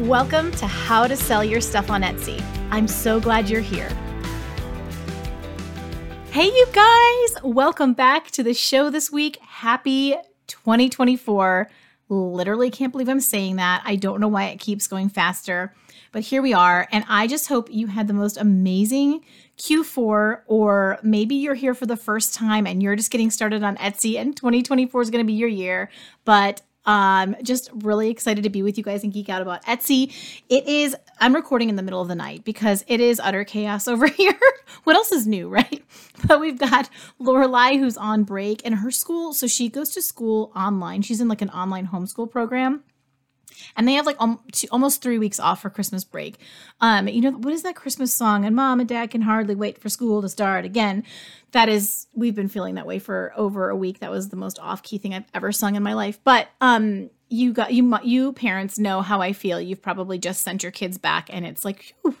Welcome to How to Sell Your Stuff on Etsy. I'm so glad you're here. Hey, you guys, welcome back to the show this week. Happy 2024. Literally can't believe I'm saying that. I don't know why it keeps going faster, but here we are. And I just hope you had the most amazing Q4, or maybe you're here for the first time and you're just getting started on Etsy and 2024 is going to be your year. But um, just really excited to be with you guys and geek out about Etsy. It is, I'm recording in the middle of the night because it is utter chaos over here. what else is new, right? But we've got Lorelai who's on break and her school. So she goes to school online. She's in like an online homeschool program and they have like um, two, almost three weeks off for Christmas break. Um, you know what is that Christmas song? And mom and dad can hardly wait for school to start again. That is, we've been feeling that way for over a week. That was the most off key thing I've ever sung in my life. But um, you got you you parents know how I feel. You've probably just sent your kids back, and it's like. Whew,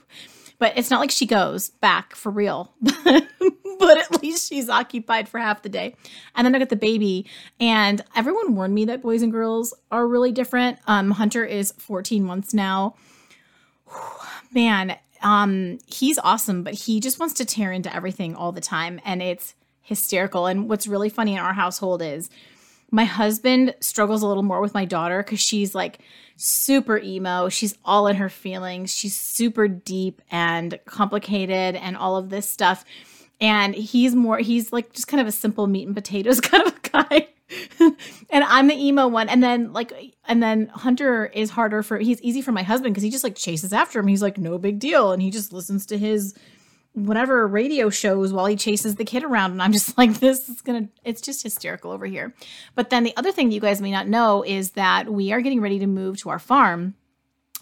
but it's not like she goes back for real. but at least she's occupied for half the day. And then I got the baby, and everyone warned me that boys and girls are really different. Um, Hunter is 14 months now. Man, um, he's awesome, but he just wants to tear into everything all the time, and it's hysterical. And what's really funny in our household is my husband struggles a little more with my daughter because she's like super emo. She's all in her feelings. She's super deep and complicated and all of this stuff. And he's more, he's like just kind of a simple meat and potatoes kind of guy. and I'm the emo one. And then like, and then Hunter is harder for, he's easy for my husband because he just like chases after him. He's like, no big deal. And he just listens to his whatever radio shows while he chases the kid around and i'm just like this is gonna it's just hysterical over here but then the other thing you guys may not know is that we are getting ready to move to our farm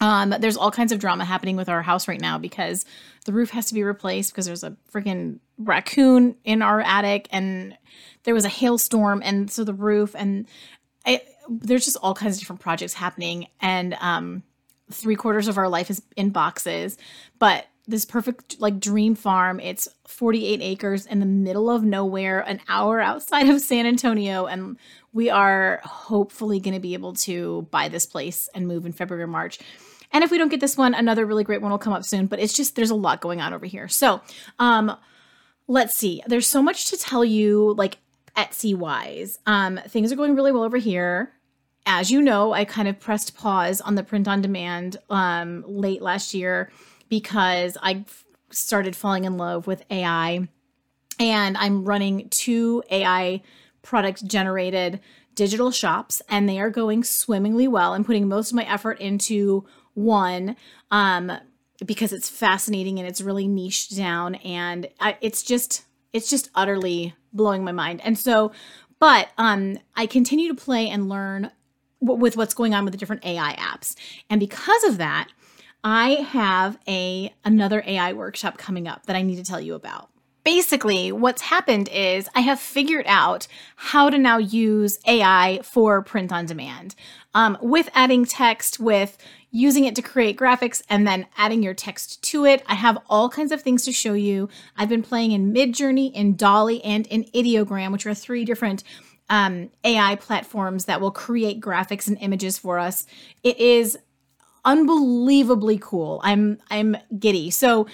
um, there's all kinds of drama happening with our house right now because the roof has to be replaced because there's a freaking raccoon in our attic and there was a hailstorm and so the roof and there's just all kinds of different projects happening and um, three quarters of our life is in boxes but this perfect like dream farm. It's 48 acres in the middle of nowhere, an hour outside of San Antonio. And we are hopefully going to be able to buy this place and move in February or March. And if we don't get this one, another really great one will come up soon. But it's just, there's a lot going on over here. So, um, let's see. There's so much to tell you, like Etsy wise. Um, things are going really well over here as you know, I kind of pressed pause on the print on demand um, late last year because I started falling in love with AI and I'm running two AI product generated digital shops and they are going swimmingly well. I'm putting most of my effort into one um, because it's fascinating and it's really niched down and I, it's just it's just utterly blowing my mind. And so but um I continue to play and learn w- with what's going on with the different AI apps. And because of that, I have a another AI workshop coming up that I need to tell you about. Basically, what's happened is I have figured out how to now use AI for print on demand um, with adding text, with using it to create graphics, and then adding your text to it. I have all kinds of things to show you. I've been playing in Midjourney, in DALL-E, and in Ideogram, which are three different um, AI platforms that will create graphics and images for us. It is unbelievably cool. I'm I'm giddy. So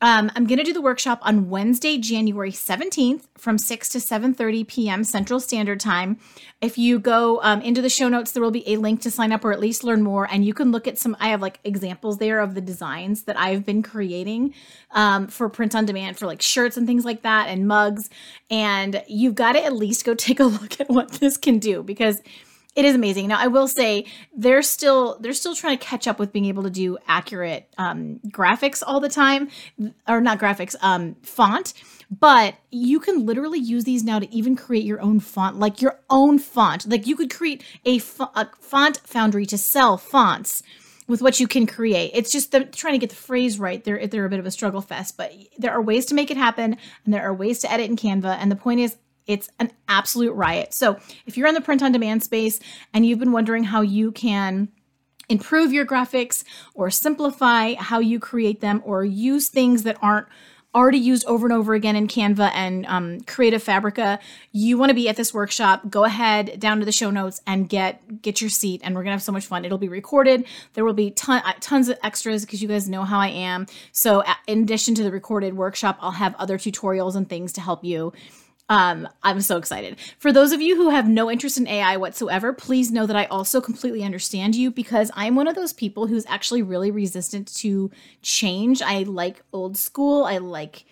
Um, I'm going to do the workshop on Wednesday, January 17th from 6 to 7.30 p.m. Central Standard Time. If you go um, into the show notes, there will be a link to sign up or at least learn more. And you can look at some, I have like examples there of the designs that I've been creating um, for print on demand for like shirts and things like that and mugs. And you've got to at least go take a look at what this can do because – it is amazing. Now, I will say they're still they're still trying to catch up with being able to do accurate um, graphics all the time, or not graphics, um, font. But you can literally use these now to even create your own font, like your own font. Like you could create a, fo- a font foundry to sell fonts with what you can create. It's just trying to get the phrase right. They're they're a bit of a struggle fest, but there are ways to make it happen, and there are ways to edit in Canva. And the point is, it's an absolute riot. So if you're in the print on demand space and you've been wondering how you can improve your graphics or simplify how you create them or use things that aren't already used over and over again in Canva and um, Creative Fabrica, you want to be at this workshop, go ahead down to the show notes and get get your seat. And we're gonna have so much fun. It'll be recorded. There will be ton, uh, tons of extras because you guys know how I am. So in addition to the recorded workshop, I'll have other tutorials and things to help you um, I'm so excited. For those of you who have no interest in AI whatsoever, please know that I also completely understand you because I'm one of those people who's actually really resistant to change. I like old school. I like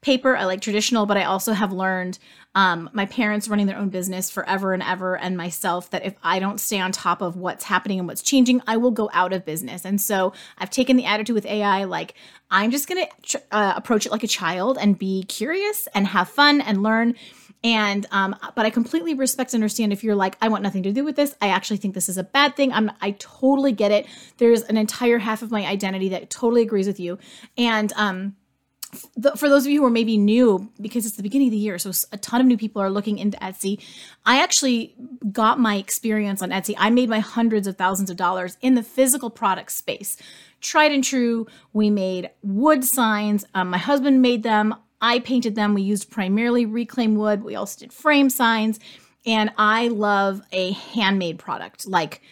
paper. I like traditional, but I also have learned um, my parents running their own business forever and ever, and myself that if I don't stay on top of what's happening and what's changing, I will go out of business. And so I've taken the attitude with AI like, I'm just going to uh, approach it like a child and be curious and have fun and learn. And um, but I completely respect and understand if you're like, I want nothing to do with this. I actually think this is a bad thing. I'm I totally get it. There's an entire half of my identity that totally agrees with you. And um the, for those of you who are maybe new, because it's the beginning of the year, so a ton of new people are looking into Etsy. I actually got my experience on Etsy. I made my hundreds of thousands of dollars in the physical product space. Tried and true. We made wood signs. Um, my husband made them. I painted them. We used primarily reclaimed wood. We also did frame signs. And I love a handmade product, like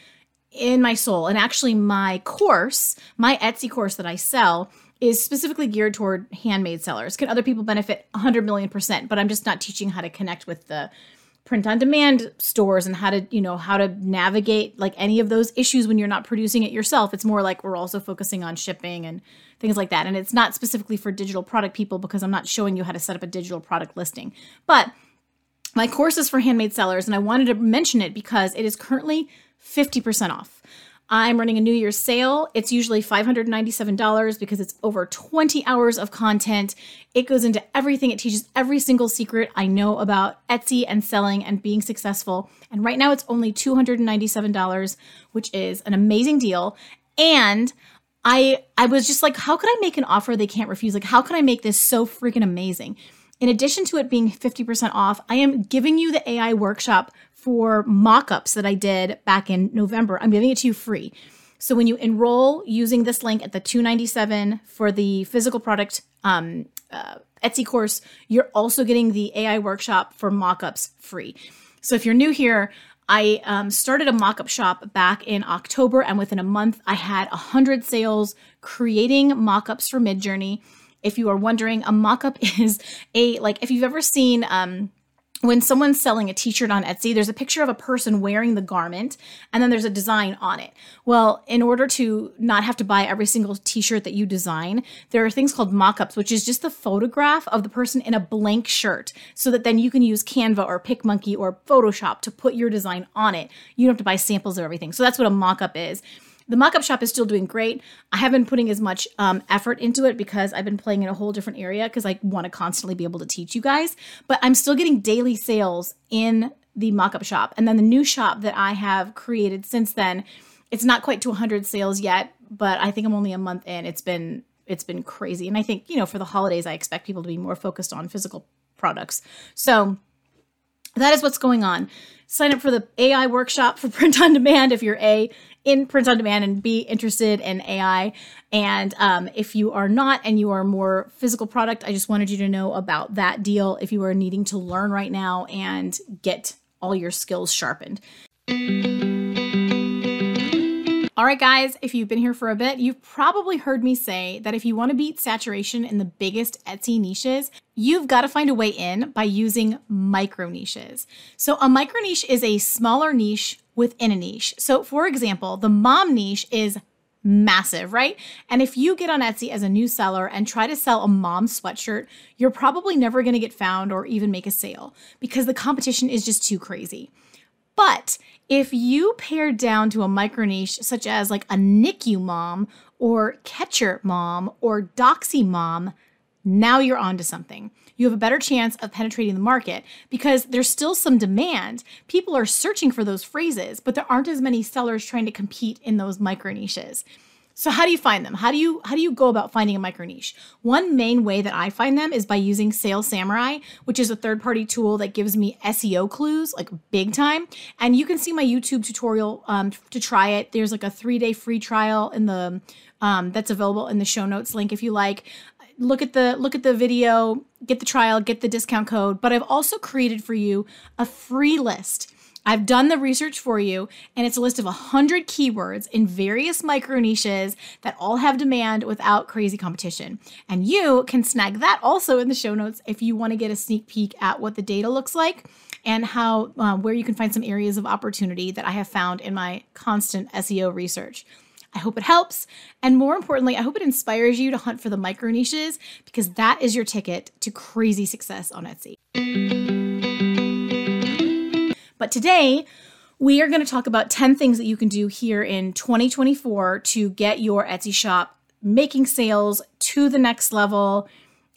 in my soul. And actually, my course, my Etsy course that I sell, is specifically geared toward handmade sellers. Can other people benefit 100 million percent? But I'm just not teaching how to connect with the print on demand stores and how to, you know, how to navigate like any of those issues when you're not producing it yourself. It's more like we're also focusing on shipping and things like that. And it's not specifically for digital product people because I'm not showing you how to set up a digital product listing. But my course is for handmade sellers and I wanted to mention it because it is currently 50% off. I'm running a New Year's sale. It's usually $597 because it's over 20 hours of content. It goes into everything, it teaches every single secret I know about Etsy and selling and being successful. And right now it's only $297, which is an amazing deal. And I I was just like, how could I make an offer they can't refuse? Like, how can I make this so freaking amazing? In addition to it being 50% off, I am giving you the AI workshop for mock-ups that I did back in November. I'm giving it to you free. So when you enroll using this link at the 297 for the physical product um, uh, Etsy course, you're also getting the AI workshop for mock-ups free. So if you're new here, I um, started a mock-up shop back in October, and within a month, I had 100 sales creating mock-ups for Midjourney. If you are wondering, a mock-up is a like if you've ever seen um, when someone's selling a t-shirt on Etsy, there's a picture of a person wearing the garment and then there's a design on it. Well, in order to not have to buy every single t-shirt that you design, there are things called mock-ups, which is just the photograph of the person in a blank shirt so that then you can use Canva or PicMonkey or Photoshop to put your design on it. You don't have to buy samples of everything. So that's what a mock-up is. The mockup shop is still doing great. I haven't been putting as much um, effort into it because I've been playing in a whole different area because I want to constantly be able to teach you guys. But I'm still getting daily sales in the mockup shop. And then the new shop that I have created since then, it's not quite to 100 sales yet, but I think I'm only a month in. It's been it's been crazy. And I think, you know, for the holidays I expect people to be more focused on physical products. So that is what's going on. Sign up for the AI workshop for print on demand if you're A in print on demand and be interested in AI. And um, if you are not and you are more physical product, I just wanted you to know about that deal if you are needing to learn right now and get all your skills sharpened. All right, guys, if you've been here for a bit, you've probably heard me say that if you want to beat saturation in the biggest Etsy niches, you've got to find a way in by using micro niches. So, a micro niche is a smaller niche within a niche. So, for example, the mom niche is massive, right? And if you get on Etsy as a new seller and try to sell a mom sweatshirt, you're probably never going to get found or even make a sale because the competition is just too crazy. But if you pare down to a micro niche such as like a NICU mom or Catcher mom or Doxy mom, now you're onto something. You have a better chance of penetrating the market because there's still some demand. People are searching for those phrases, but there aren't as many sellers trying to compete in those micro niches. So how do you find them? How do you how do you go about finding a micro niche? One main way that I find them is by using Sales Samurai, which is a third-party tool that gives me SEO clues like big time. And you can see my YouTube tutorial um, to try it. There's like a three-day free trial in the um, that's available in the show notes link if you like look at the look at the video get the trial get the discount code but i've also created for you a free list I've done the research for you, and it's a list of 100 keywords in various micro niches that all have demand without crazy competition. And you can snag that also in the show notes if you want to get a sneak peek at what the data looks like and how um, where you can find some areas of opportunity that I have found in my constant SEO research. I hope it helps. And more importantly, I hope it inspires you to hunt for the micro niches because that is your ticket to crazy success on Etsy. But today, we are going to talk about 10 things that you can do here in 2024 to get your Etsy shop making sales to the next level,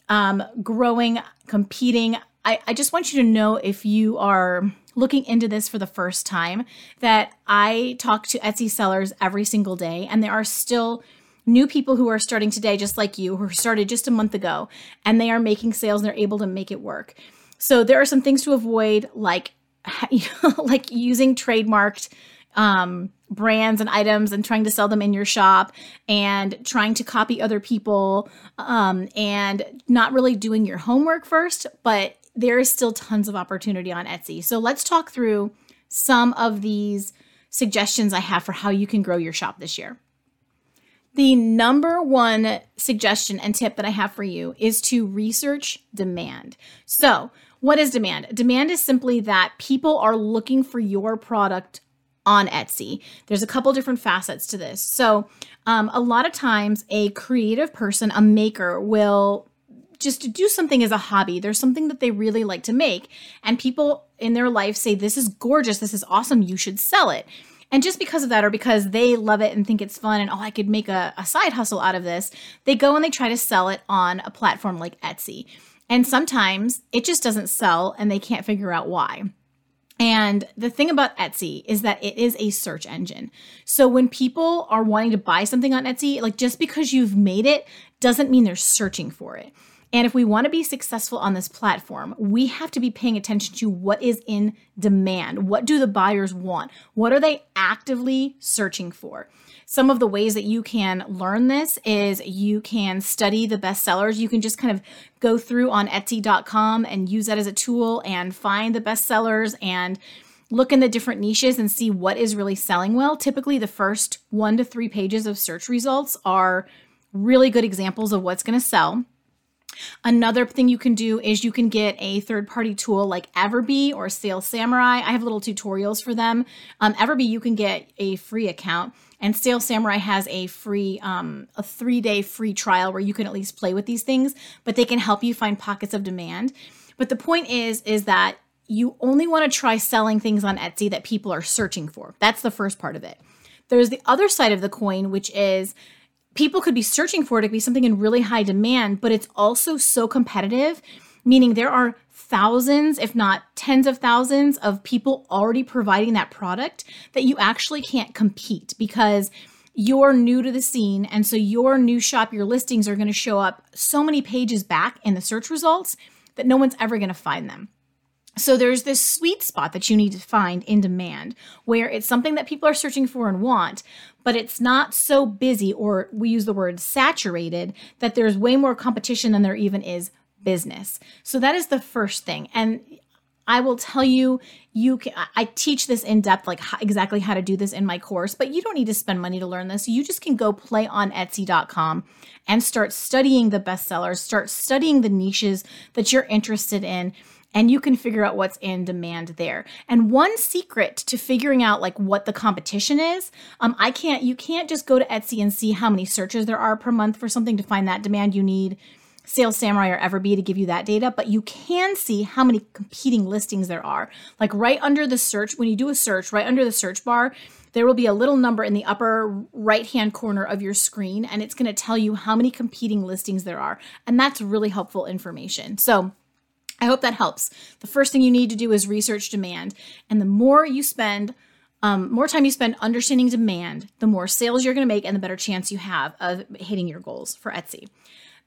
um, growing, competing. I, I just want you to know if you are looking into this for the first time that I talk to Etsy sellers every single day, and there are still new people who are starting today, just like you, who started just a month ago, and they are making sales and they're able to make it work. So there are some things to avoid, like you know, like using trademarked um, brands and items and trying to sell them in your shop and trying to copy other people um, and not really doing your homework first, but there is still tons of opportunity on Etsy. So let's talk through some of these suggestions I have for how you can grow your shop this year. The number one suggestion and tip that I have for you is to research demand. So, what is demand? Demand is simply that people are looking for your product on Etsy. There's a couple different facets to this. So, um, a lot of times, a creative person, a maker, will just do something as a hobby. There's something that they really like to make, and people in their life say, This is gorgeous, this is awesome, you should sell it. And just because of that, or because they love it and think it's fun and, oh, I could make a, a side hustle out of this, they go and they try to sell it on a platform like Etsy. And sometimes it just doesn't sell and they can't figure out why. And the thing about Etsy is that it is a search engine. So when people are wanting to buy something on Etsy, like just because you've made it doesn't mean they're searching for it. And if we want to be successful on this platform, we have to be paying attention to what is in demand. What do the buyers want? What are they actively searching for? Some of the ways that you can learn this is you can study the best sellers. You can just kind of go through on Etsy.com and use that as a tool and find the best sellers and look in the different niches and see what is really selling well. Typically, the first one to three pages of search results are really good examples of what's going to sell. Another thing you can do is you can get a third party tool like Everbee or Sales Samurai. I have little tutorials for them. Um, Everbee, you can get a free account, and Sales Samurai has a free, um, a three day free trial where you can at least play with these things, but they can help you find pockets of demand. But the point is, is that you only want to try selling things on Etsy that people are searching for. That's the first part of it. There's the other side of the coin, which is people could be searching for it to be something in really high demand, but it's also so competitive, meaning there are thousands, if not tens of thousands, of people already providing that product that you actually can't compete because you're new to the scene. And so your new shop, your listings are going to show up so many pages back in the search results that no one's ever going to find them. So there's this sweet spot that you need to find in demand where it's something that people are searching for and want, but it's not so busy or we use the word saturated that there's way more competition than there even is business. So that is the first thing. And I will tell you, you can, I teach this in depth, like how, exactly how to do this in my course, but you don't need to spend money to learn this. You just can go play on Etsy.com and start studying the bestsellers, start studying the niches that you're interested in, and you can figure out what's in demand there. And one secret to figuring out like what the competition is, um, I can't, you can't just go to Etsy and see how many searches there are per month for something to find that demand you need Sales Samurai or Everbee to give you that data, but you can see how many competing listings there are. Like right under the search, when you do a search, right under the search bar, there will be a little number in the upper right hand corner of your screen, and it's going to tell you how many competing listings there are. And that's really helpful information. So, I hope that helps. The first thing you need to do is research demand. And the more you spend, um, more time you spend understanding demand, the more sales you're going to make and the better chance you have of hitting your goals for Etsy.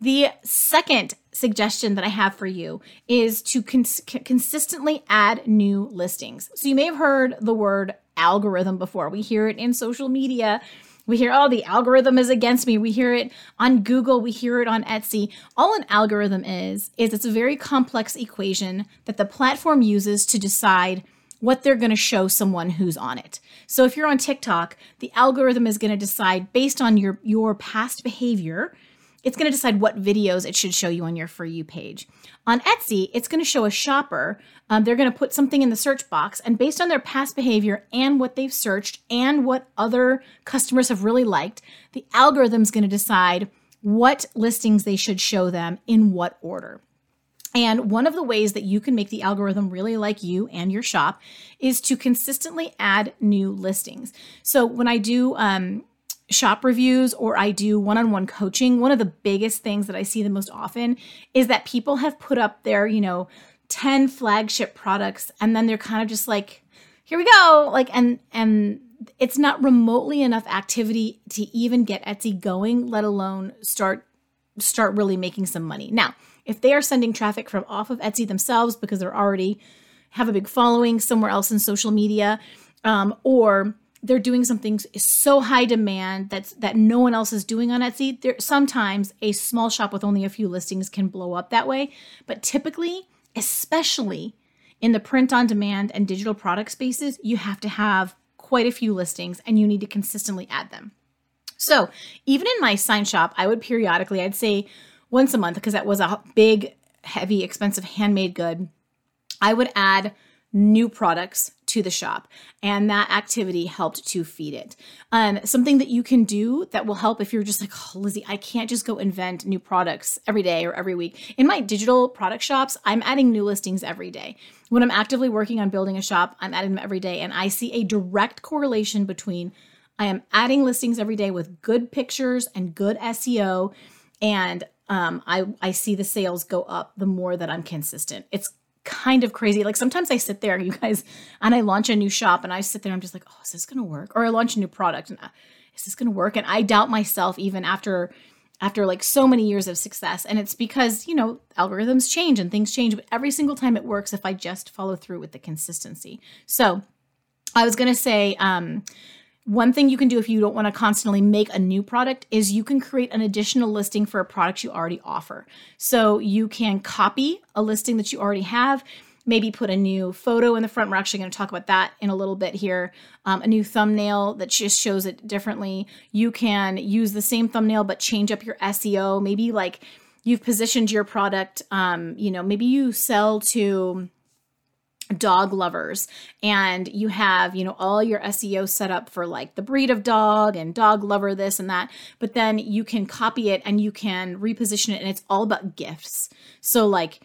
The second suggestion that I have for you is to cons- consistently add new listings. So you may have heard the word algorithm before. We hear it in social media. We hear, oh, the algorithm is against me. We hear it on Google. We hear it on Etsy. All an algorithm is, is it's a very complex equation that the platform uses to decide what they're going to show someone who's on it. So if you're on TikTok, the algorithm is going to decide based on your, your past behavior it's going to decide what videos it should show you on your For You page. On Etsy, it's going to show a shopper. Um, they're going to put something in the search box, and based on their past behavior and what they've searched and what other customers have really liked, the algorithm's going to decide what listings they should show them in what order. And one of the ways that you can make the algorithm really like you and your shop is to consistently add new listings. So when I do um, shop reviews or I do one on one coaching, one of the biggest things that I see the most often is that people have put up their, you know, 10 flagship products and then they're kind of just like, here we go. Like, and, and, it's not remotely enough activity to even get Etsy going, let alone start start really making some money. Now, if they are sending traffic from off of Etsy themselves because they're already have a big following somewhere else in social media, um, or they're doing something so high demand that's that no one else is doing on Etsy. There sometimes a small shop with only a few listings can blow up that way, but typically, especially in the print on demand and digital product spaces, you have to have quite a few listings and you need to consistently add them. So, even in my sign shop, I would periodically, I'd say once a month because that was a big, heavy, expensive handmade good, I would add new products to the shop. And that activity helped to feed it. Um, something that you can do that will help if you're just like, oh, Lizzie, I can't just go invent new products every day or every week. In my digital product shops, I'm adding new listings every day. When I'm actively working on building a shop, I'm adding them every day. And I see a direct correlation between I am adding listings every day with good pictures and good SEO. And um, I, I see the sales go up the more that I'm consistent. It's kind of crazy. Like sometimes I sit there, you guys, and I launch a new shop and I sit there, I'm just like, oh, is this gonna work? Or I launch a new product and uh, is this gonna work? And I doubt myself even after after like so many years of success. And it's because, you know, algorithms change and things change, but every single time it works if I just follow through with the consistency. So I was gonna say, um, one thing you can do if you don't want to constantly make a new product is you can create an additional listing for a product you already offer. So you can copy a listing that you already have, maybe put a new photo in the front. We're actually going to talk about that in a little bit here. Um, a new thumbnail that just shows it differently. You can use the same thumbnail but change up your SEO. Maybe like you've positioned your product, um, you know, maybe you sell to dog lovers. And you have you know all your SEO set up for like the breed of dog and dog lover this and that. But then you can copy it and you can reposition it and it's all about gifts. So like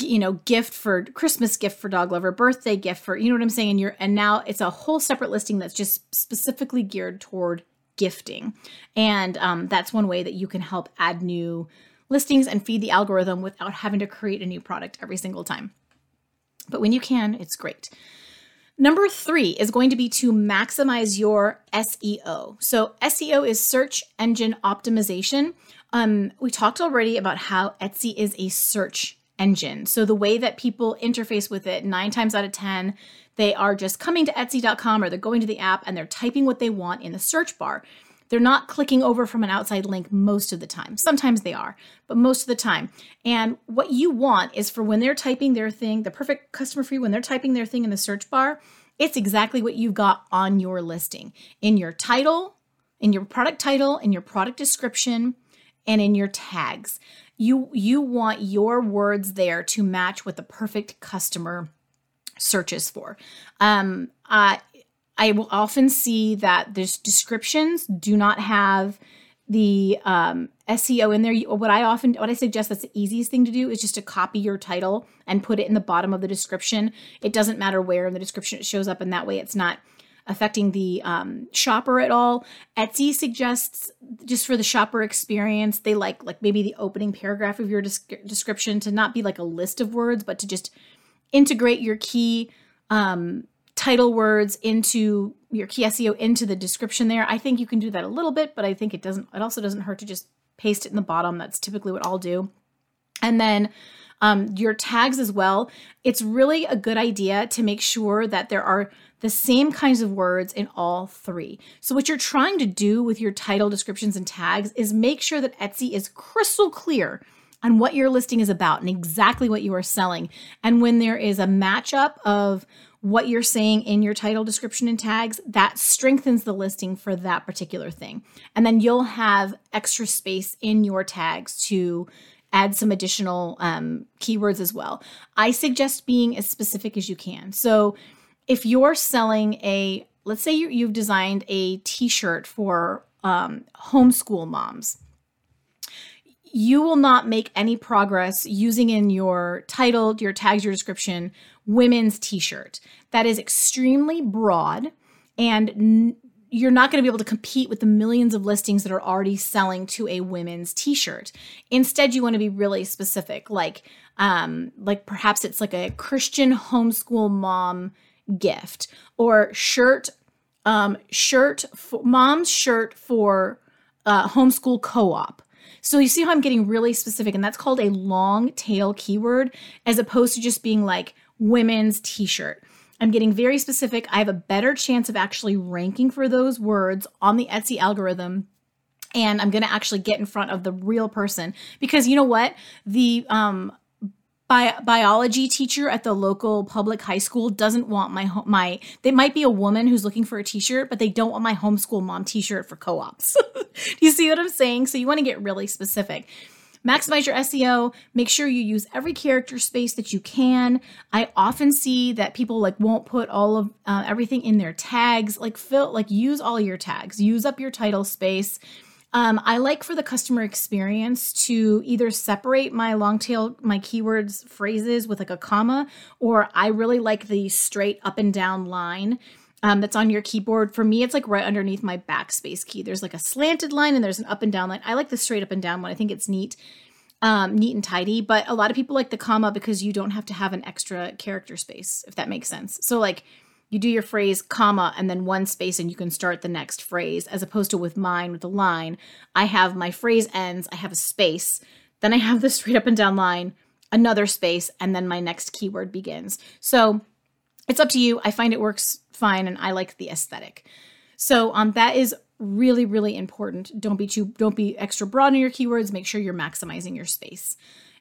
you know gift for christmas gift for dog lover birthday gift for you know what i'm saying? And you're and now it's a whole separate listing that's just specifically geared toward gifting. And um, that's one way that you can help add new listings and feed the algorithm without having to create a new product every single time but when you can, it's great. Number three is going to be to maximize your SEO. So, SEO is search engine optimization. Um, we talked already about how Etsy is a search engine. So, the way that people interface with it, nine times out of 10, they are just coming to Etsy.com or they're going to the app and they're typing what they want in the search bar. They're not clicking over from an outside link most of the time. Sometimes they are, but most of the time. And what you want is for when they're typing their thing, the perfect customer for you, when they're typing their thing in the search bar, it's exactly what you've got on your listing in your title, in your product title, in your product description, and in your tags. You you want your words there to match what the perfect customer searches for. Um, I I will often see that there's descriptions do not have the um, SEO in there. What I often, what I suggest that's the easiest thing to do is just to copy your title and put it in the bottom of the description. It doesn't matter where in the description it shows up, and that way it's not affecting the um, shopper at all. Etsy suggests just for the shopper experience, they like like maybe the opening paragraph of your description to not be like a list of words, but to just integrate your key um, title words into your key SEO into the description there. I think you can do that a little bit, but I think it doesn't. It also doesn't hurt to just paste it in the bottom. That's typically what I'll do. And then um, your tags as well. It's really a good idea to make sure that there are the same kinds of words in all three. So, what you're trying to do with your title, descriptions, and tags is make sure that Etsy is crystal clear on what your listing is about and exactly what you are selling. And when there is a matchup of what you're saying in your title, description, and tags, that strengthens the listing for that particular thing. And then you'll have extra space in your tags to add some additional um, keywords as well. I suggest being as specific as you can. So if you're selling a, let's say you, have designed a t shirt for um, homeschool moms you will not make any progress using in your title, your tags, your description, women's t shirt. That is extremely broad and n- you're not going to be able to compete with the millions of listings that are already selling to a women's t-shirt. Instead, you want to be really specific, like um, like perhaps it's like a Christian homeschool mom gift or shirt, um, shirt, mom's shirt for uh, homeschool co-op so you see how I'm getting really specific, and that's called a long tail keyword as opposed to just being like women's t shirt. I'm getting very specific. I have a better chance of actually ranking for those words on the Etsy algorithm and I'm going to actually get in front of the real person because you know what? The um bi- biology teacher at the local public high school doesn't want my my they might be a woman who's looking for a t-shirt but they don't want my homeschool mom t-shirt for co-ops. Do you see what i'm saying? So you want to get really specific. Maximize your seo make sure you use every character space that you can. I often see that people like won't put all of uh, everything in their tags like fill like use all your tags use up your title space um, I like for the customer experience to either separate my long tail, my keywords phrases with like a comma, or I really like the straight up and down line um, that's on your keyboard. For me, it's like right underneath my backspace key. There's like a slanted line and there's an up and down line. I like the straight up and down one. I think it's neat, um, neat and tidy. But a lot of people like the comma because you don't have to have an extra character space, if that makes sense. So like you do your phrase comma and then one space and you can start the next phrase as opposed to with mine with the line i have my phrase ends i have a space then i have the straight up and down line another space and then my next keyword begins. So it's up to you. I find it works fine and i like the aesthetic. So um, that is really really important. Don't be too don't be extra broad in your keywords. Make sure you're maximizing your space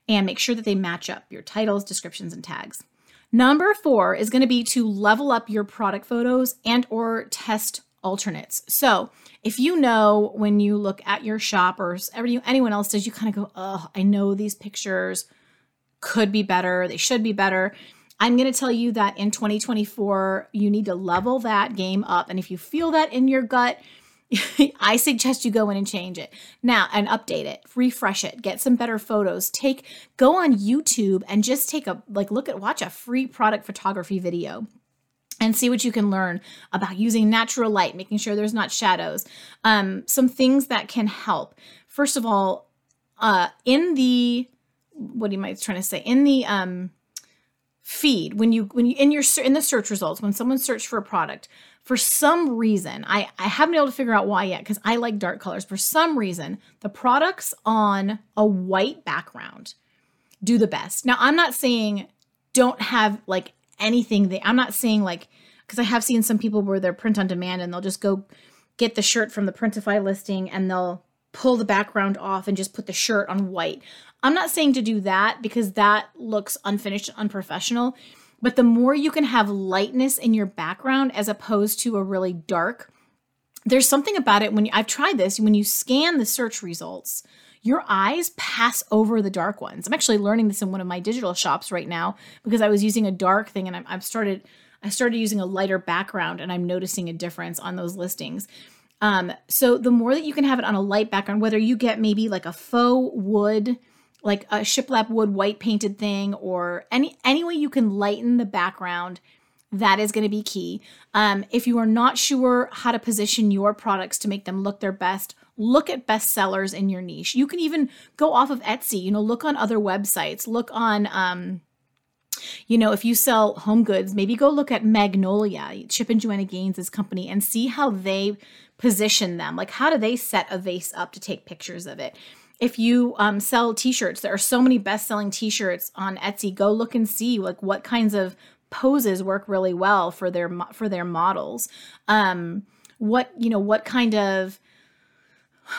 and make sure that they match up your titles descriptions and tags Number four is going to be to level up your product photos and or test alternates. So if you know when you look at your shop or anyone else does, you kind of go, oh, I know these pictures could be better. They should be better. I'm going to tell you that in 2024, you need to level that game up. And if you feel that in your gut, I suggest you go in and change it now and update it, refresh it, get some better photos. Take go on YouTube and just take a like look at watch a free product photography video and see what you can learn about using natural light, making sure there's not shadows. Um, some things that can help. First of all, uh, in the what am I trying to say? In the um, feed when you when you in your in the search results when someone searched for a product for some reason, I, I haven't been able to figure out why yet because I like dark colors. For some reason, the products on a white background do the best. Now, I'm not saying don't have like anything that I'm not saying like because I have seen some people where they're print on demand and they'll just go get the shirt from the Printify listing and they'll pull the background off and just put the shirt on white. I'm not saying to do that because that looks unfinished unprofessional, but the more you can have lightness in your background as opposed to a really dark, there's something about it when you, I've tried this, when you scan the search results, your eyes pass over the dark ones. I'm actually learning this in one of my digital shops right now because I was using a dark thing and i I've started I started using a lighter background and I'm noticing a difference on those listings. Um, so the more that you can have it on a light background, whether you get maybe like a faux wood, like a shiplap wood white painted thing, or any any way you can lighten the background, that is going to be key. Um, if you are not sure how to position your products to make them look their best, look at bestsellers in your niche. You can even go off of Etsy. You know, look on other websites. Look on. Um, you know, if you sell home goods, maybe go look at Magnolia, Chip and Joanna Gaines' company, and see how they position them. Like, how do they set a vase up to take pictures of it? If you um, sell t-shirts, there are so many best-selling t-shirts on Etsy. Go look and see like what kinds of poses work really well for their for their models. Um, what you know, what kind of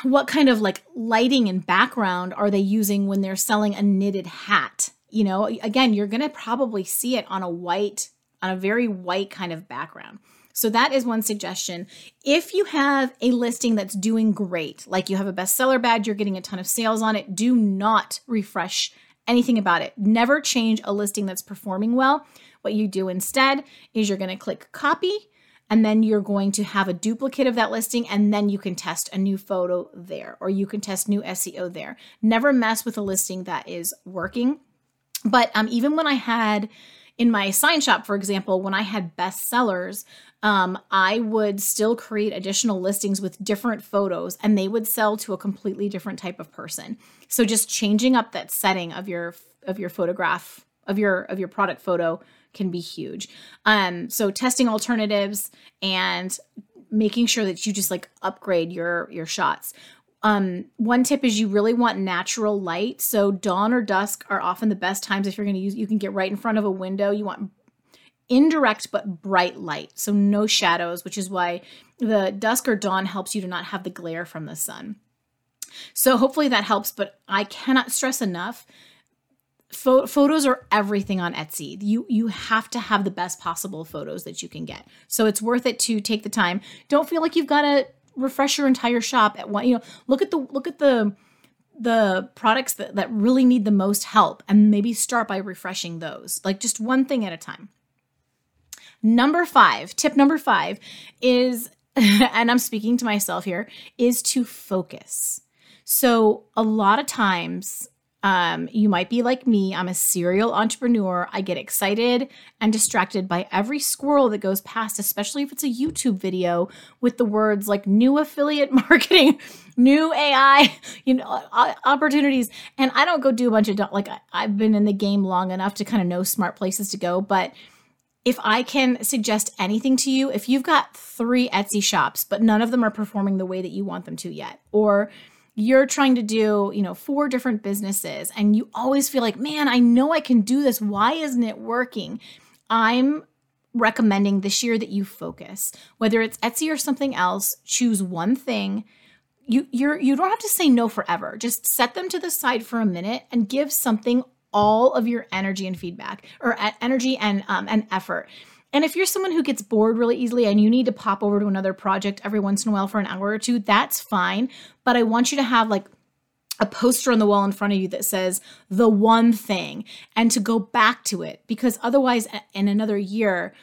what kind of like lighting and background are they using when they're selling a knitted hat? You know, again, you're going to probably see it on a white on a very white kind of background. So that is one suggestion. If you have a listing that's doing great, like you have a bestseller badge, you're getting a ton of sales on it, do not refresh anything about it. Never change a listing that's performing well. What you do instead is you're going to click copy and then you're going to have a duplicate of that listing and then you can test a new photo there or you can test new SEO there. Never mess with a listing that is working. But um, even when I had in my sign shop, for example, when I had bestsellers, um, I would still create additional listings with different photos and they would sell to a completely different type of person. So just changing up that setting of your of your photograph of your of your product photo can be huge. Um, so testing alternatives and making sure that you just like upgrade your your shots. Um, one tip is you really want natural light. So dawn or dusk are often the best times if you're going to use. You can get right in front of a window. You want indirect but bright light, so no shadows, which is why the dusk or dawn helps you to not have the glare from the sun. So hopefully that helps, but I cannot stress enough photos are everything on Etsy. You you have to have the best possible photos that you can get. So it's worth it to take the time. Don't feel like you've got to refresh your entire shop at one. You know, look at the look at the the products that, that really need the most help and maybe start by refreshing those. Like just one thing at a time. Number five, tip number five is, and I'm speaking to myself here, is to focus. So, a lot of times, um, you might be like me. I'm a serial entrepreneur. I get excited and distracted by every squirrel that goes past, especially if it's a YouTube video with the words like new affiliate marketing, new AI, you know, opportunities. And I don't go do a bunch of, like, I've been in the game long enough to kind of know smart places to go. But if I can suggest anything to you, if you've got three Etsy shops, but none of them are performing the way that you want them to yet, or you're trying to do, you know, four different businesses and you always feel like, man, I know I can do this. Why isn't it working? I'm recommending this year that you focus. Whether it's Etsy or something else, choose one thing. You you're you don't have to say no forever. Just set them to the side for a minute and give something all of your energy and feedback or energy and um, and effort. And if you're someone who gets bored really easily and you need to pop over to another project every once in a while for an hour or two, that's fine. But I want you to have like a poster on the wall in front of you that says the one thing and to go back to it because otherwise, in another year,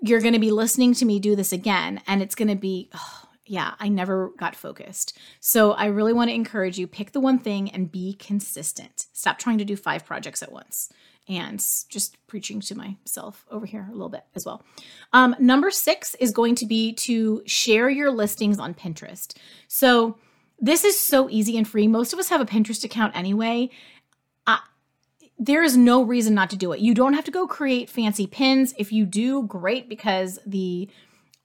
you're going to be listening to me do this again and it's going to be, oh, yeah, I never got focused. So I really want to encourage you pick the one thing and be consistent. Stop trying to do five projects at once and just preaching to myself over here a little bit as well. Um, number six is going to be to share your listings on Pinterest. So this is so easy and free. Most of us have a Pinterest account anyway. Uh, there is no reason not to do it. You don't have to go create fancy pins. If you do, great, because the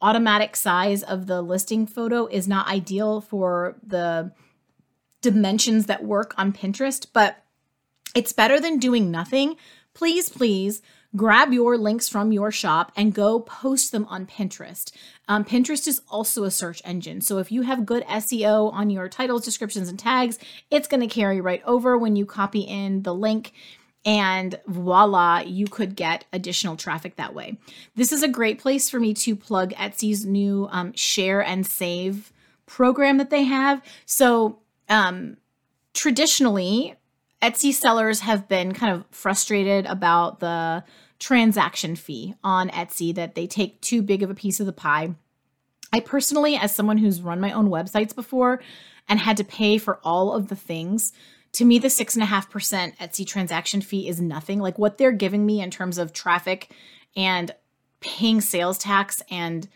automatic size of the listing photo is not ideal for the dimensions that work on Pinterest, but it's better than doing nothing. Please, please grab your links from your shop and go post them on Pinterest. Um, Pinterest is also a search engine. So if you have good SEO on your titles, descriptions, and tags, it's going to carry right over when you copy in the link. And voila, you could get additional traffic that way. This is a great place for me to plug Etsy's new um, share and save program that they have. So, um, traditionally, Etsy sellers have been kind of frustrated about the transaction fee on Etsy that they take too big of a piece of the pie. I personally, as someone who's run my own websites before and had to pay for all of the things, to me, the six and a half percent Etsy transaction fee is nothing. Like what they're giving me in terms of traffic and paying sales tax and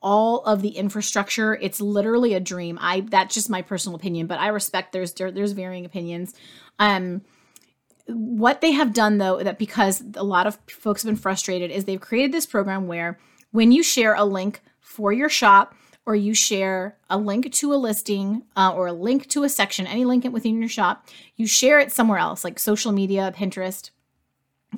all of the infrastructure. It's literally a dream. I that's just my personal opinion but i respect there's there's varying opinions. Um what they have done though that because a lot of folks have been frustrated is they've created this program where when you share a link for your shop or you share a link to a listing uh, or a link to a section any link within your shop you share it somewhere else like social media pinterest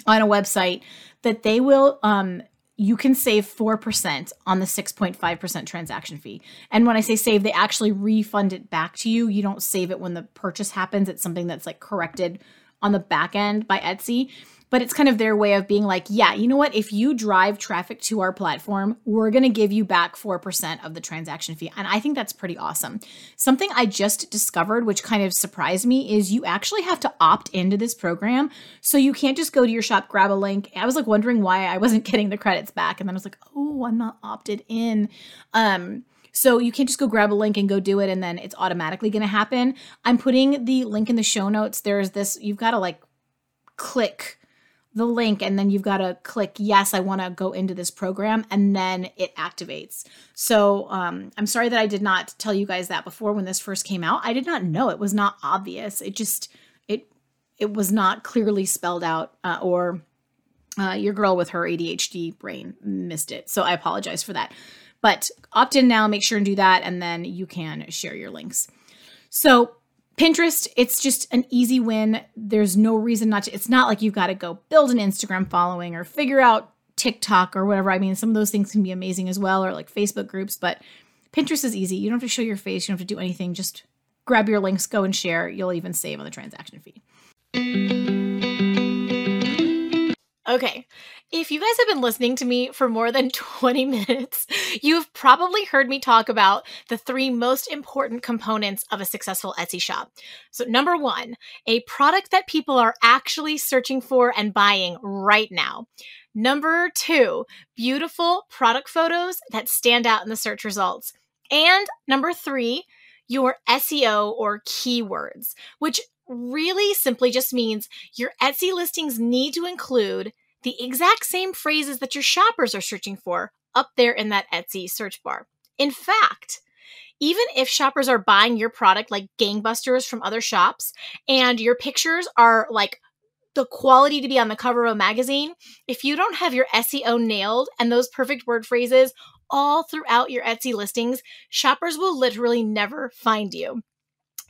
on a website that they will um, you can save 4% on the 6.5% transaction fee. And when I say save, they actually refund it back to you. You don't save it when the purchase happens. It's something that's like corrected on the back end by Etsy but it's kind of their way of being like, yeah, you know what? If you drive traffic to our platform, we're going to give you back 4% of the transaction fee. And I think that's pretty awesome. Something I just discovered, which kind of surprised me, is you actually have to opt into this program. So you can't just go to your shop, grab a link. I was like wondering why I wasn't getting the credits back. And then I was like, oh, I'm not opted in. Um, so you can't just go grab a link and go do it and then it's automatically going to happen. I'm putting the link in the show notes. There's this, you've got to like click the link and then you've got to click yes i want to go into this program and then it activates. So um, i'm sorry that i did not tell you guys that before when this first came out. I did not know. It was not obvious. It just it it was not clearly spelled out uh, or uh, your girl with her adhd brain missed it. So i apologize for that but opt in now make sure and do that and then you can share your links so Pinterest, it's just an easy win. There's no reason not to. It's not like you've got to go build an Instagram following or figure out TikTok or whatever. I mean, some of those things can be amazing as well, or like Facebook groups, but Pinterest is easy. You don't have to show your face, you don't have to do anything. Just grab your links, go and share. You'll even save on the transaction fee. Okay, if you guys have been listening to me for more than 20 minutes, you've probably heard me talk about the three most important components of a successful Etsy shop. So, number one, a product that people are actually searching for and buying right now. Number two, beautiful product photos that stand out in the search results. And number three, your SEO or keywords, which really simply just means your Etsy listings need to include the exact same phrases that your shoppers are searching for up there in that Etsy search bar. In fact, even if shoppers are buying your product like gangbusters from other shops and your pictures are like the quality to be on the cover of a magazine, if you don't have your SEO nailed and those perfect word phrases all throughout your Etsy listings, shoppers will literally never find you.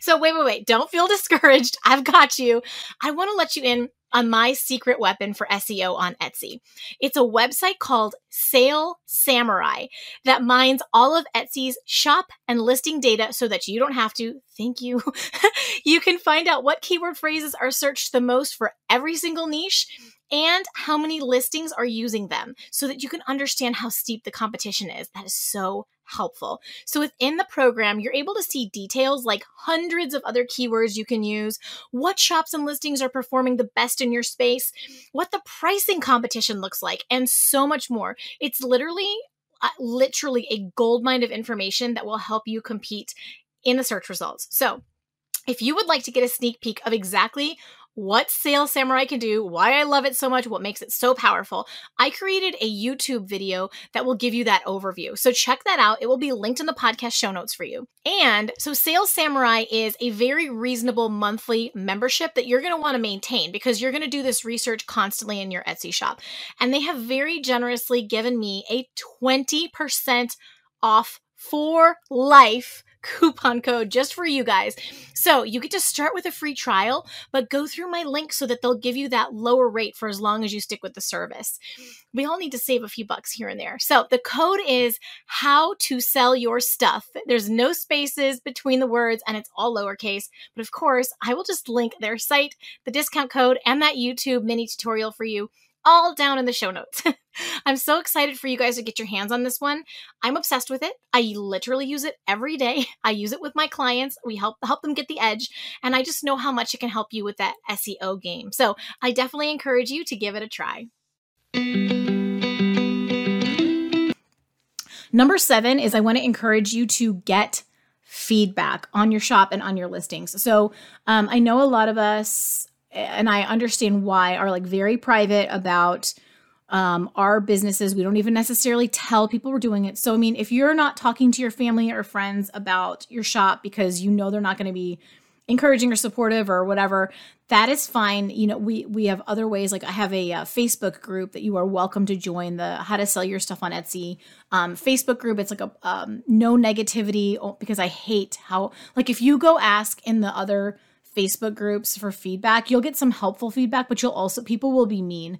So, wait, wait, wait. Don't feel discouraged. I've got you. I want to let you in on my secret weapon for SEO on Etsy. It's a website called Sale Samurai that mines all of Etsy's shop and listing data so that you don't have to. Thank you. you can find out what keyword phrases are searched the most for every single niche and how many listings are using them so that you can understand how steep the competition is. That is so helpful. So within the program, you're able to see details like hundreds of other keywords you can use, what shops and listings are performing the best in your space, what the pricing competition looks like, and so much more. It's literally uh, literally a gold mine of information that will help you compete in the search results. So, if you would like to get a sneak peek of exactly what Sale Samurai can do, why I love it so much, what makes it so powerful, I created a YouTube video that will give you that overview. So check that out. It will be linked in the podcast show notes for you. And so Sale Samurai is a very reasonable monthly membership that you're going to want to maintain because you're going to do this research constantly in your Etsy shop. And they have very generously given me a 20% off for life coupon code just for you guys. So you get to start with a free trial, but go through my link so that they'll give you that lower rate for as long as you stick with the service. We all need to save a few bucks here and there. So the code is how to sell your stuff. There's no spaces between the words and it's all lowercase. But of course, I will just link their site, the discount code, and that YouTube mini tutorial for you all down in the show notes. I'm so excited for you guys to get your hands on this one. I'm obsessed with it. I literally use it every day. I use it with my clients. We help help them get the edge, and I just know how much it can help you with that SEO game. So, I definitely encourage you to give it a try. Number 7 is I want to encourage you to get feedback on your shop and on your listings. So, um, I know a lot of us and I understand why are like very private about um, our businesses. We don't even necessarily tell people we're doing it. So, I mean, if you're not talking to your family or friends about your shop because you know they're not going to be encouraging or supportive or whatever, that is fine. You know, we we have other ways. Like I have a, uh, Facebook group that you are welcome to join. The How to Sell Your Stuff on Etsy um, Facebook group. It's like a um, no negativity oh, because I hate how like if you go ask in the other Facebook groups for feedback, you'll get some helpful feedback, but you'll also people will be mean.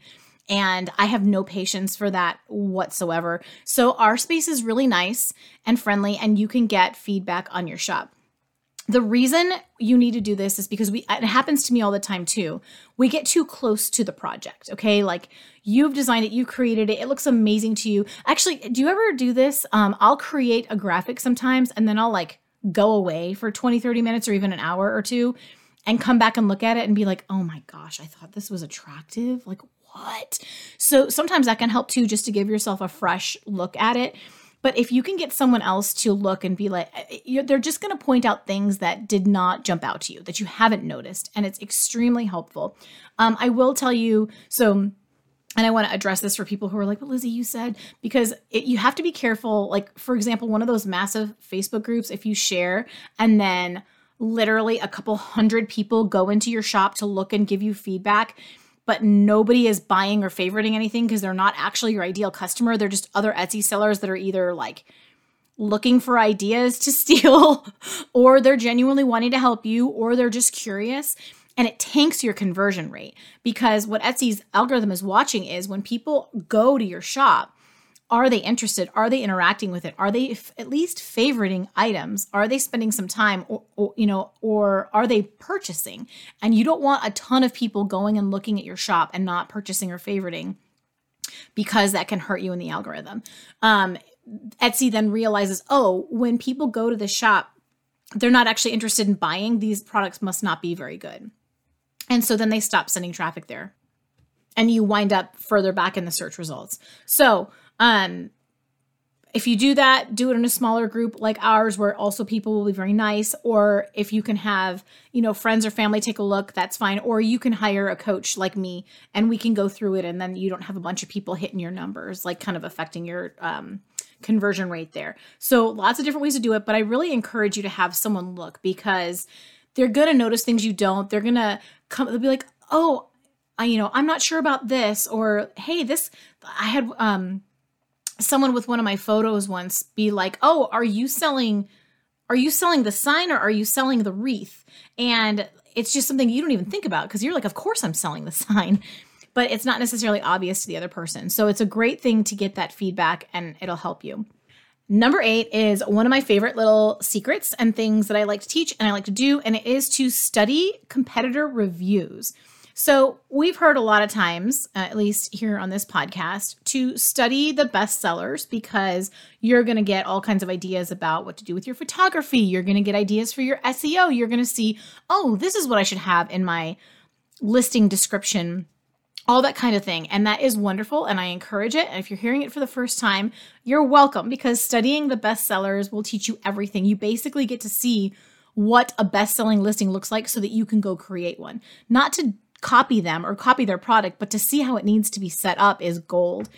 And I have no patience for that whatsoever. So our space is really nice and friendly, and you can get feedback on your shop. The reason you need to do this is because we it happens to me all the time too. We get too close to the project, okay? Like you've designed it, you created it, it looks amazing to you. Actually, do you ever do this? Um, I'll create a graphic sometimes and then I'll like go away for 20, 30 minutes or even an hour or two and come back and look at it and be like, oh my gosh, I thought this was attractive. Like, what? So sometimes that can help too, just to give yourself a fresh look at it. But if you can get someone else to look and be like, they're just going to point out things that did not jump out to you, that you haven't noticed. And it's extremely helpful. Um, I will tell you, so and I want to address this for people who are like, "But Lizzie, you said," because it, you have to be careful. Like, for example, one of those massive Facebook groups, if you share and then literally a couple hundred people go into your shop to look and give you feedback, but nobody is buying or favoriting anything because they're not actually your ideal customer. They're just other Etsy sellers that are either like looking for ideas to steal, or they're genuinely wanting to help you, or they're just curious. And it tanks your conversion rate because what Etsy's algorithm is watching is when people go to your shop, are they interested? Are they interacting with it? Are they f- at least favoriting items? Are they spending some time or, or, you know, or are they purchasing? And you don't want a ton of people going and looking at your shop and not purchasing or favoriting because that can hurt you in the algorithm. Um, Etsy then realizes, oh, when people go to the shop, they're not actually interested in buying. These products must not be very good. And so then they stop sending traffic there. And you wind up further back in the search results. So, um, if you do that, do it in a smaller group like ours where also people will be very nice. Or if you can have, you know, friends or family take a look, that's fine. Or you can hire a coach like me and we can go through it and then you don't have a bunch of people hitting your numbers, like kind of affecting your um, conversion rate there. So lots of different ways to do it. But I really encourage you to have someone look because they're to notice things you don't. They're to come, they'll be like, oh, I, you know, I'm not sure about this. Or, hey, this, I had, um, someone with one of my photos once be like, "Oh, are you selling are you selling the sign or are you selling the wreath?" And it's just something you don't even think about because you're like, "Of course I'm selling the sign." But it's not necessarily obvious to the other person. So it's a great thing to get that feedback and it'll help you. Number eight is one of my favorite little secrets and things that I like to teach and I like to do, and it is to study competitor reviews. So, we've heard a lot of times, uh, at least here on this podcast, to study the best sellers because you're going to get all kinds of ideas about what to do with your photography. You're going to get ideas for your SEO. You're going to see, oh, this is what I should have in my listing description all that kind of thing. And that is wonderful. And I encourage it. And if you're hearing it for the first time, you're welcome because studying the best sellers will teach you everything. You basically get to see what a best selling listing looks like so that you can go create one. Not to copy them or copy their product, but to see how it needs to be set up is gold.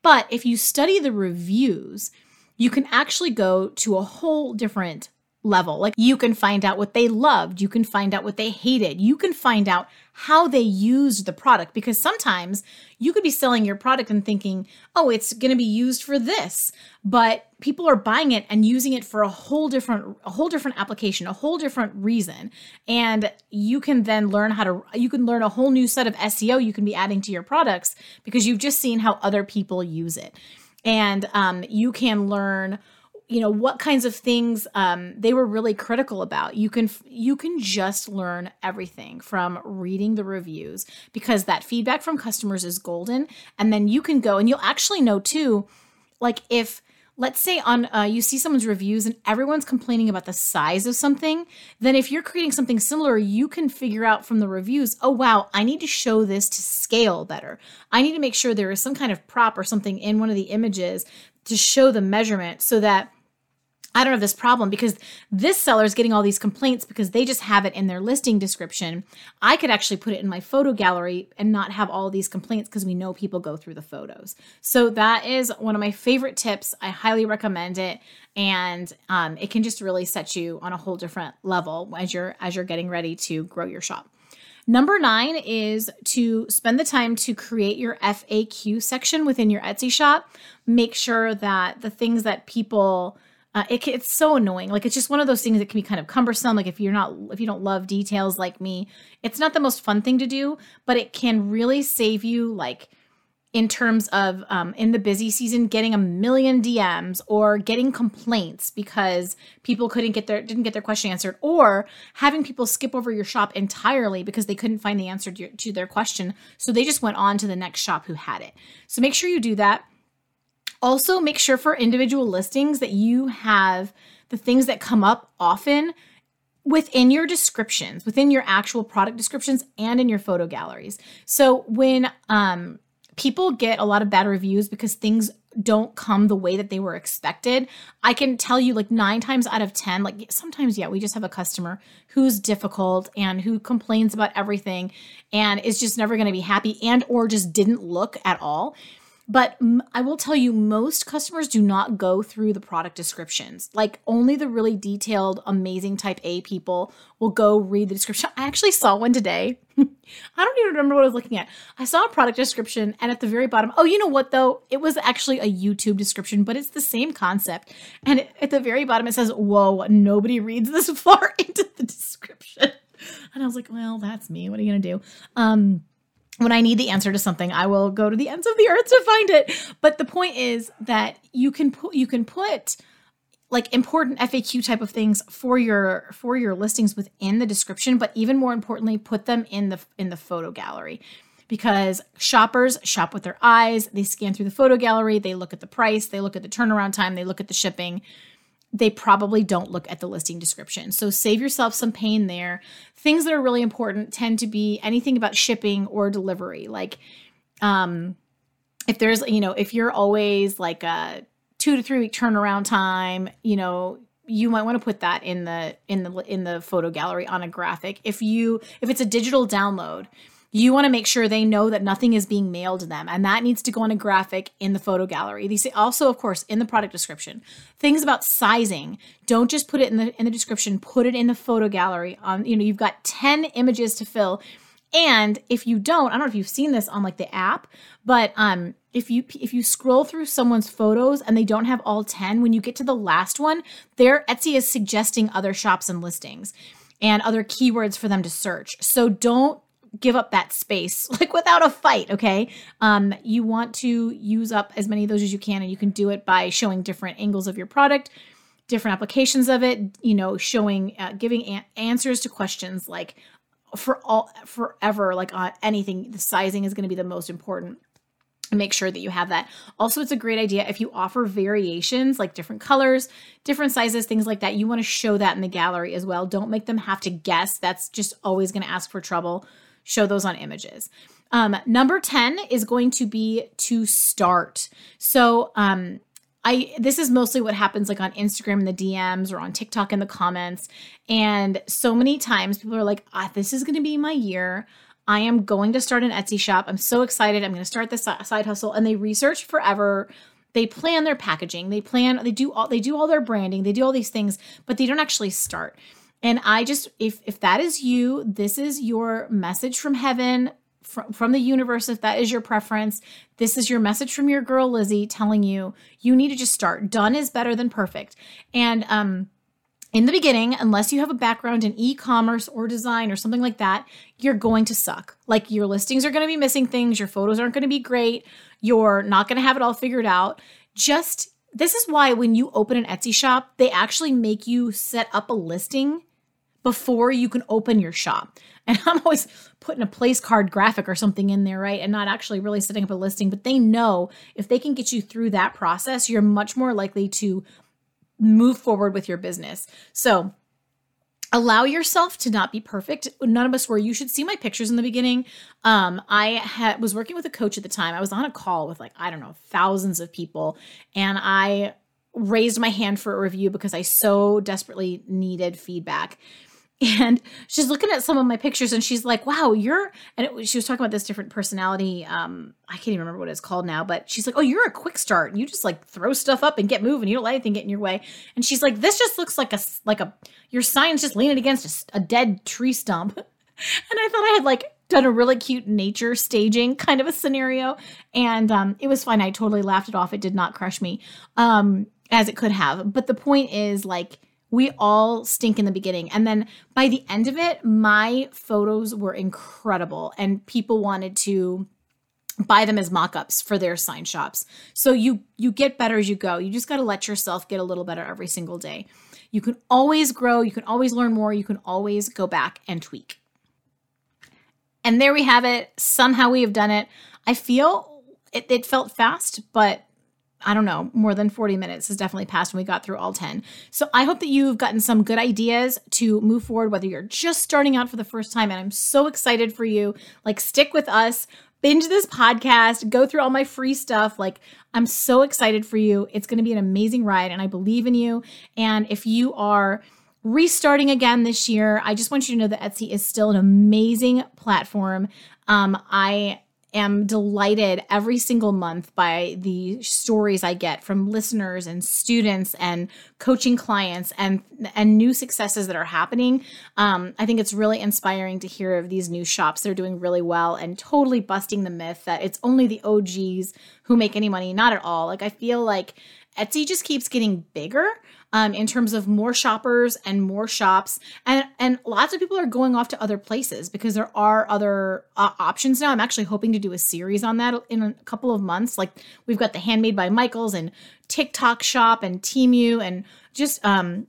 But if you study the reviews, you can actually go to a whole different level. Like you can find out what they loved, you can find out what they hated, you can find out how they used the product because sometimes you could be selling your product and thinking, "Oh, it's going to be used for this." But people are buying it and using it for a whole different a whole different application, a whole different reason. And you can then learn how to you can learn a whole new set of SEO you can be adding to your products because you've just seen how other people use it. And um, you can learn you know what kinds of things um, they were really critical about. You can you can just learn everything from reading the reviews because that feedback from customers is golden. And then you can go and you'll actually know too like if let's say on uh, you see someone's reviews and everyone's complaining about the size of something then if you're creating something similar you can figure out from the reviews oh wow i need to show this to scale better. I need to make sure there is some kind of prop or something in one of the images to show the measurement so that I don't have this problem because this seller is getting all these complaints because they just have it in their listing description. I could actually put it in my photo gallery and not have all these complaints because we know people go through the photos. So that is one of my favorite tips. I highly recommend it, and um, it can just really set you on a whole different level as you're as you're getting ready to grow your shop. Number nine is to spend the time to create your FAQ section within your Etsy shop. Make sure that the things that people uh, it, it's so annoying. Like it's just one of those things that can be kind of cumbersome. Like if you're not, if you don't love details like me, it's not the most fun thing to do, but it can really save you like in terms of um, in the busy season getting a million DMs or getting complaints because people couldn't get their didn't get their question answered or having people skip over your shop entirely because they couldn't find the answer to, to their question so they just went on to the next shop who had it. So make sure you do that. Also, make sure for individual listings that you have the things that come up often within your descriptions, within your actual product descriptions, and in your photo galleries. So when um, people get a lot of bad reviews because things don't come the way that they were expected, I can tell you like nine times out of 10, like sometimes, yeah, we just have a customer who's difficult and who complains about everything and is just never going to be happy and or just didn't look at all. But I will tell you, most customers do not go through the product descriptions. Like, only the really detailed, amazing type A people will go read the description. I actually saw one today. I don't even remember what I was looking at. I saw a product description, and at the very bottom, oh, you know what though? It was actually a YouTube description, but it's the same concept. And it, at the very bottom, it says, Whoa, nobody reads this far into the description. And I was like, Well, that's me. What are you going to do? Um, when I need the answer to something, I will go to the ends of the earth to find it. But the point is that you can put you can put like important FAQ type of things for your for your listings within the description, but even more importantly, put them in the in the photo gallery. Because shoppers shop with their eyes, they scan through the photo gallery, they look at the price, they look at the turnaround time, they look at the shipping they probably don't look at the listing description. So save yourself some pain there. Things that are really important tend to be anything about shipping or delivery. Like um if there's, you know, if you're always like a 2 to 3 week turnaround time, you know, you might want to put that in the in the in the photo gallery on a graphic. If you if it's a digital download, you want to make sure they know that nothing is being mailed to them and that needs to go on a graphic in the photo gallery. These also of course in the product description. Things about sizing don't just put it in the in the description put it in the photo gallery. On you know you've got 10 images to fill and if you don't i don't know if you've seen this on like the app but um if you if you scroll through someone's photos and they don't have all 10 when you get to the last one their etsy is suggesting other shops and listings and other keywords for them to search. So don't give up that space like without a fight okay um, you want to use up as many of those as you can and you can do it by showing different angles of your product different applications of it you know showing uh, giving answers to questions like for all forever like uh, anything the sizing is going to be the most important make sure that you have that. Also, it's a great idea if you offer variations like different colors, different sizes, things like that. You want to show that in the gallery as well. Don't make them have to guess. That's just always going to ask for trouble show those on images. Um, number 10 is going to be to start. So, um, I this is mostly what happens like on Instagram in the DMs or on TikTok in the comments. And so many times people are like, ah, this is going to be my year. I am going to start an Etsy shop. I'm so excited. I'm going to start this side hustle. And they research forever they plan their packaging, they plan, they do all, they do all their branding, they do all these things, but they don't actually start. And I just, if if that is you, this is your message from heaven, from, from the universe. If that is your preference, this is your message from your girl Lizzie telling you you need to just start. Done is better than perfect. And um, in the beginning, unless you have a background in e-commerce or design or something like that, you're going to suck. Like your listings are going to be missing things, your photos aren't going to be great, you're not going to have it all figured out. Just this is why when you open an Etsy shop, they actually make you set up a listing before you can open your shop. And I'm always putting a place card graphic or something in there, right? And not actually really setting up a listing, but they know if they can get you through that process, you're much more likely to move forward with your business. So, allow yourself to not be perfect none of us were you should see my pictures in the beginning um, i had was working with a coach at the time i was on a call with like i don't know thousands of people and i raised my hand for a review because i so desperately needed feedback and she's looking at some of my pictures and she's like wow you're and it, she was talking about this different personality um i can't even remember what it's called now but she's like oh you're a quick start you just like throw stuff up and get moving. You don't let anything get in your way. And she's like this just looks like a like a your sign's just leaning against a, a dead tree stump. And i thought i had like done a really cute nature staging kind of a scenario. And um it was fine. I totally laughed it off. It did not crush me um as it could have. But the point is like we all stink in the beginning. And then by the end of it, my photos were incredible and people wanted to buy them as mock-ups for their sign shops. So you you get better as you go. You just got to let yourself get a little better every single day. You can always grow, you can always learn more, you can always go back and tweak. And there we have it. Somehow we have done it. I feel it, it felt fast, but I don't know, more than 40 minutes has definitely passed and we got through all 10. So I hope that you've gotten some good ideas to move forward, whether you're just starting out for the first time. And I'm so excited for you. Like, stick with us, binge this podcast, go through all my free stuff. Like, I'm so excited for you. It's going to be an amazing ride, and I believe in you. And if you are, restarting again this year. I just want you to know that Etsy is still an amazing platform. Um, I am delighted every single month by the stories I get from listeners and students and coaching clients and and new successes that are happening. Um, I think it's really inspiring to hear of these new shops that are doing really well and totally busting the myth that it's only the OGs who make any money. Not at all. Like I feel like Etsy just keeps getting bigger um, in terms of more shoppers and more shops, and and lots of people are going off to other places because there are other uh, options now. I'm actually hoping to do a series on that in a couple of months. Like we've got the Handmade by Michaels and TikTok Shop and Temu and just um,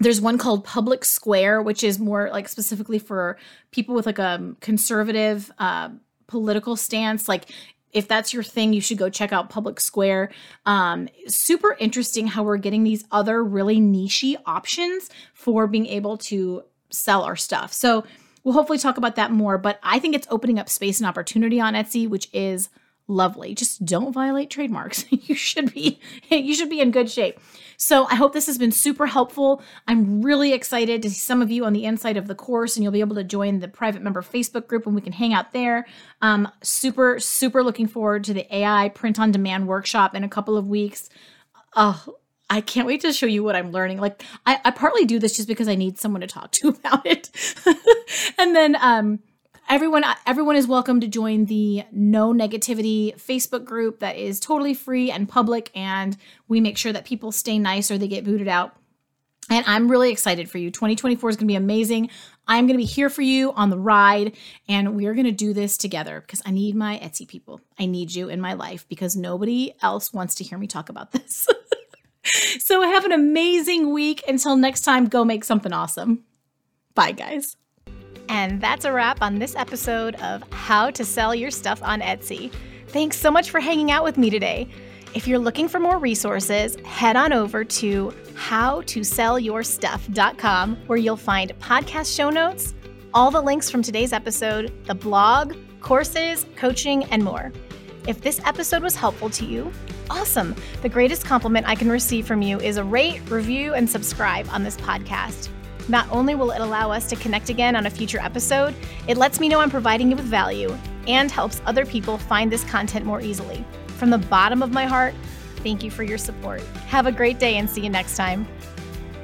there's one called Public Square, which is more like specifically for people with like a conservative uh, political stance. Like if that's your thing, you should go check out Public Square. Um, super interesting how we're getting these other really nichey options for being able to sell our stuff. So we'll hopefully talk about that more. But I think it's opening up space and opportunity on Etsy, which is lovely. Just don't violate trademarks. you should be you should be in good shape. So I hope this has been super helpful. I'm really excited to see some of you on the inside of the course, and you'll be able to join the private member Facebook group and we can hang out there. Um, super, super looking forward to the AI print on demand workshop in a couple of weeks. Oh, I can't wait to show you what I'm learning. Like I, I partly do this just because I need someone to talk to about it. and then um everyone everyone is welcome to join the no negativity facebook group that is totally free and public and we make sure that people stay nice or they get booted out. And i'm really excited for you. 2024 is going to be amazing. I'm going to be here for you on the ride and we're going to do this together because i need my etsy people. I need you in my life because nobody else wants to hear me talk about this. So have an amazing week. Until next time go make something awesome. Bye guys and that's a wrap on this episode of How to Sell Your Stuff on Etsy. Thanks so much for hanging out with me today. If you're looking for more resources, head on over to howtosellyourstuff.com where you'll find podcast show notes, all the links from today's episode, the blog, courses, coaching, and more. If this episode was helpful to you, awesome. The greatest compliment I can receive from you is a rate, review, and subscribe on this podcast. Not only will it allow us to connect again on a future episode, it lets me know I'm providing you with value and helps other people find this content more easily. From the bottom of my heart, Thank you for your support. Have a great day and see you next time.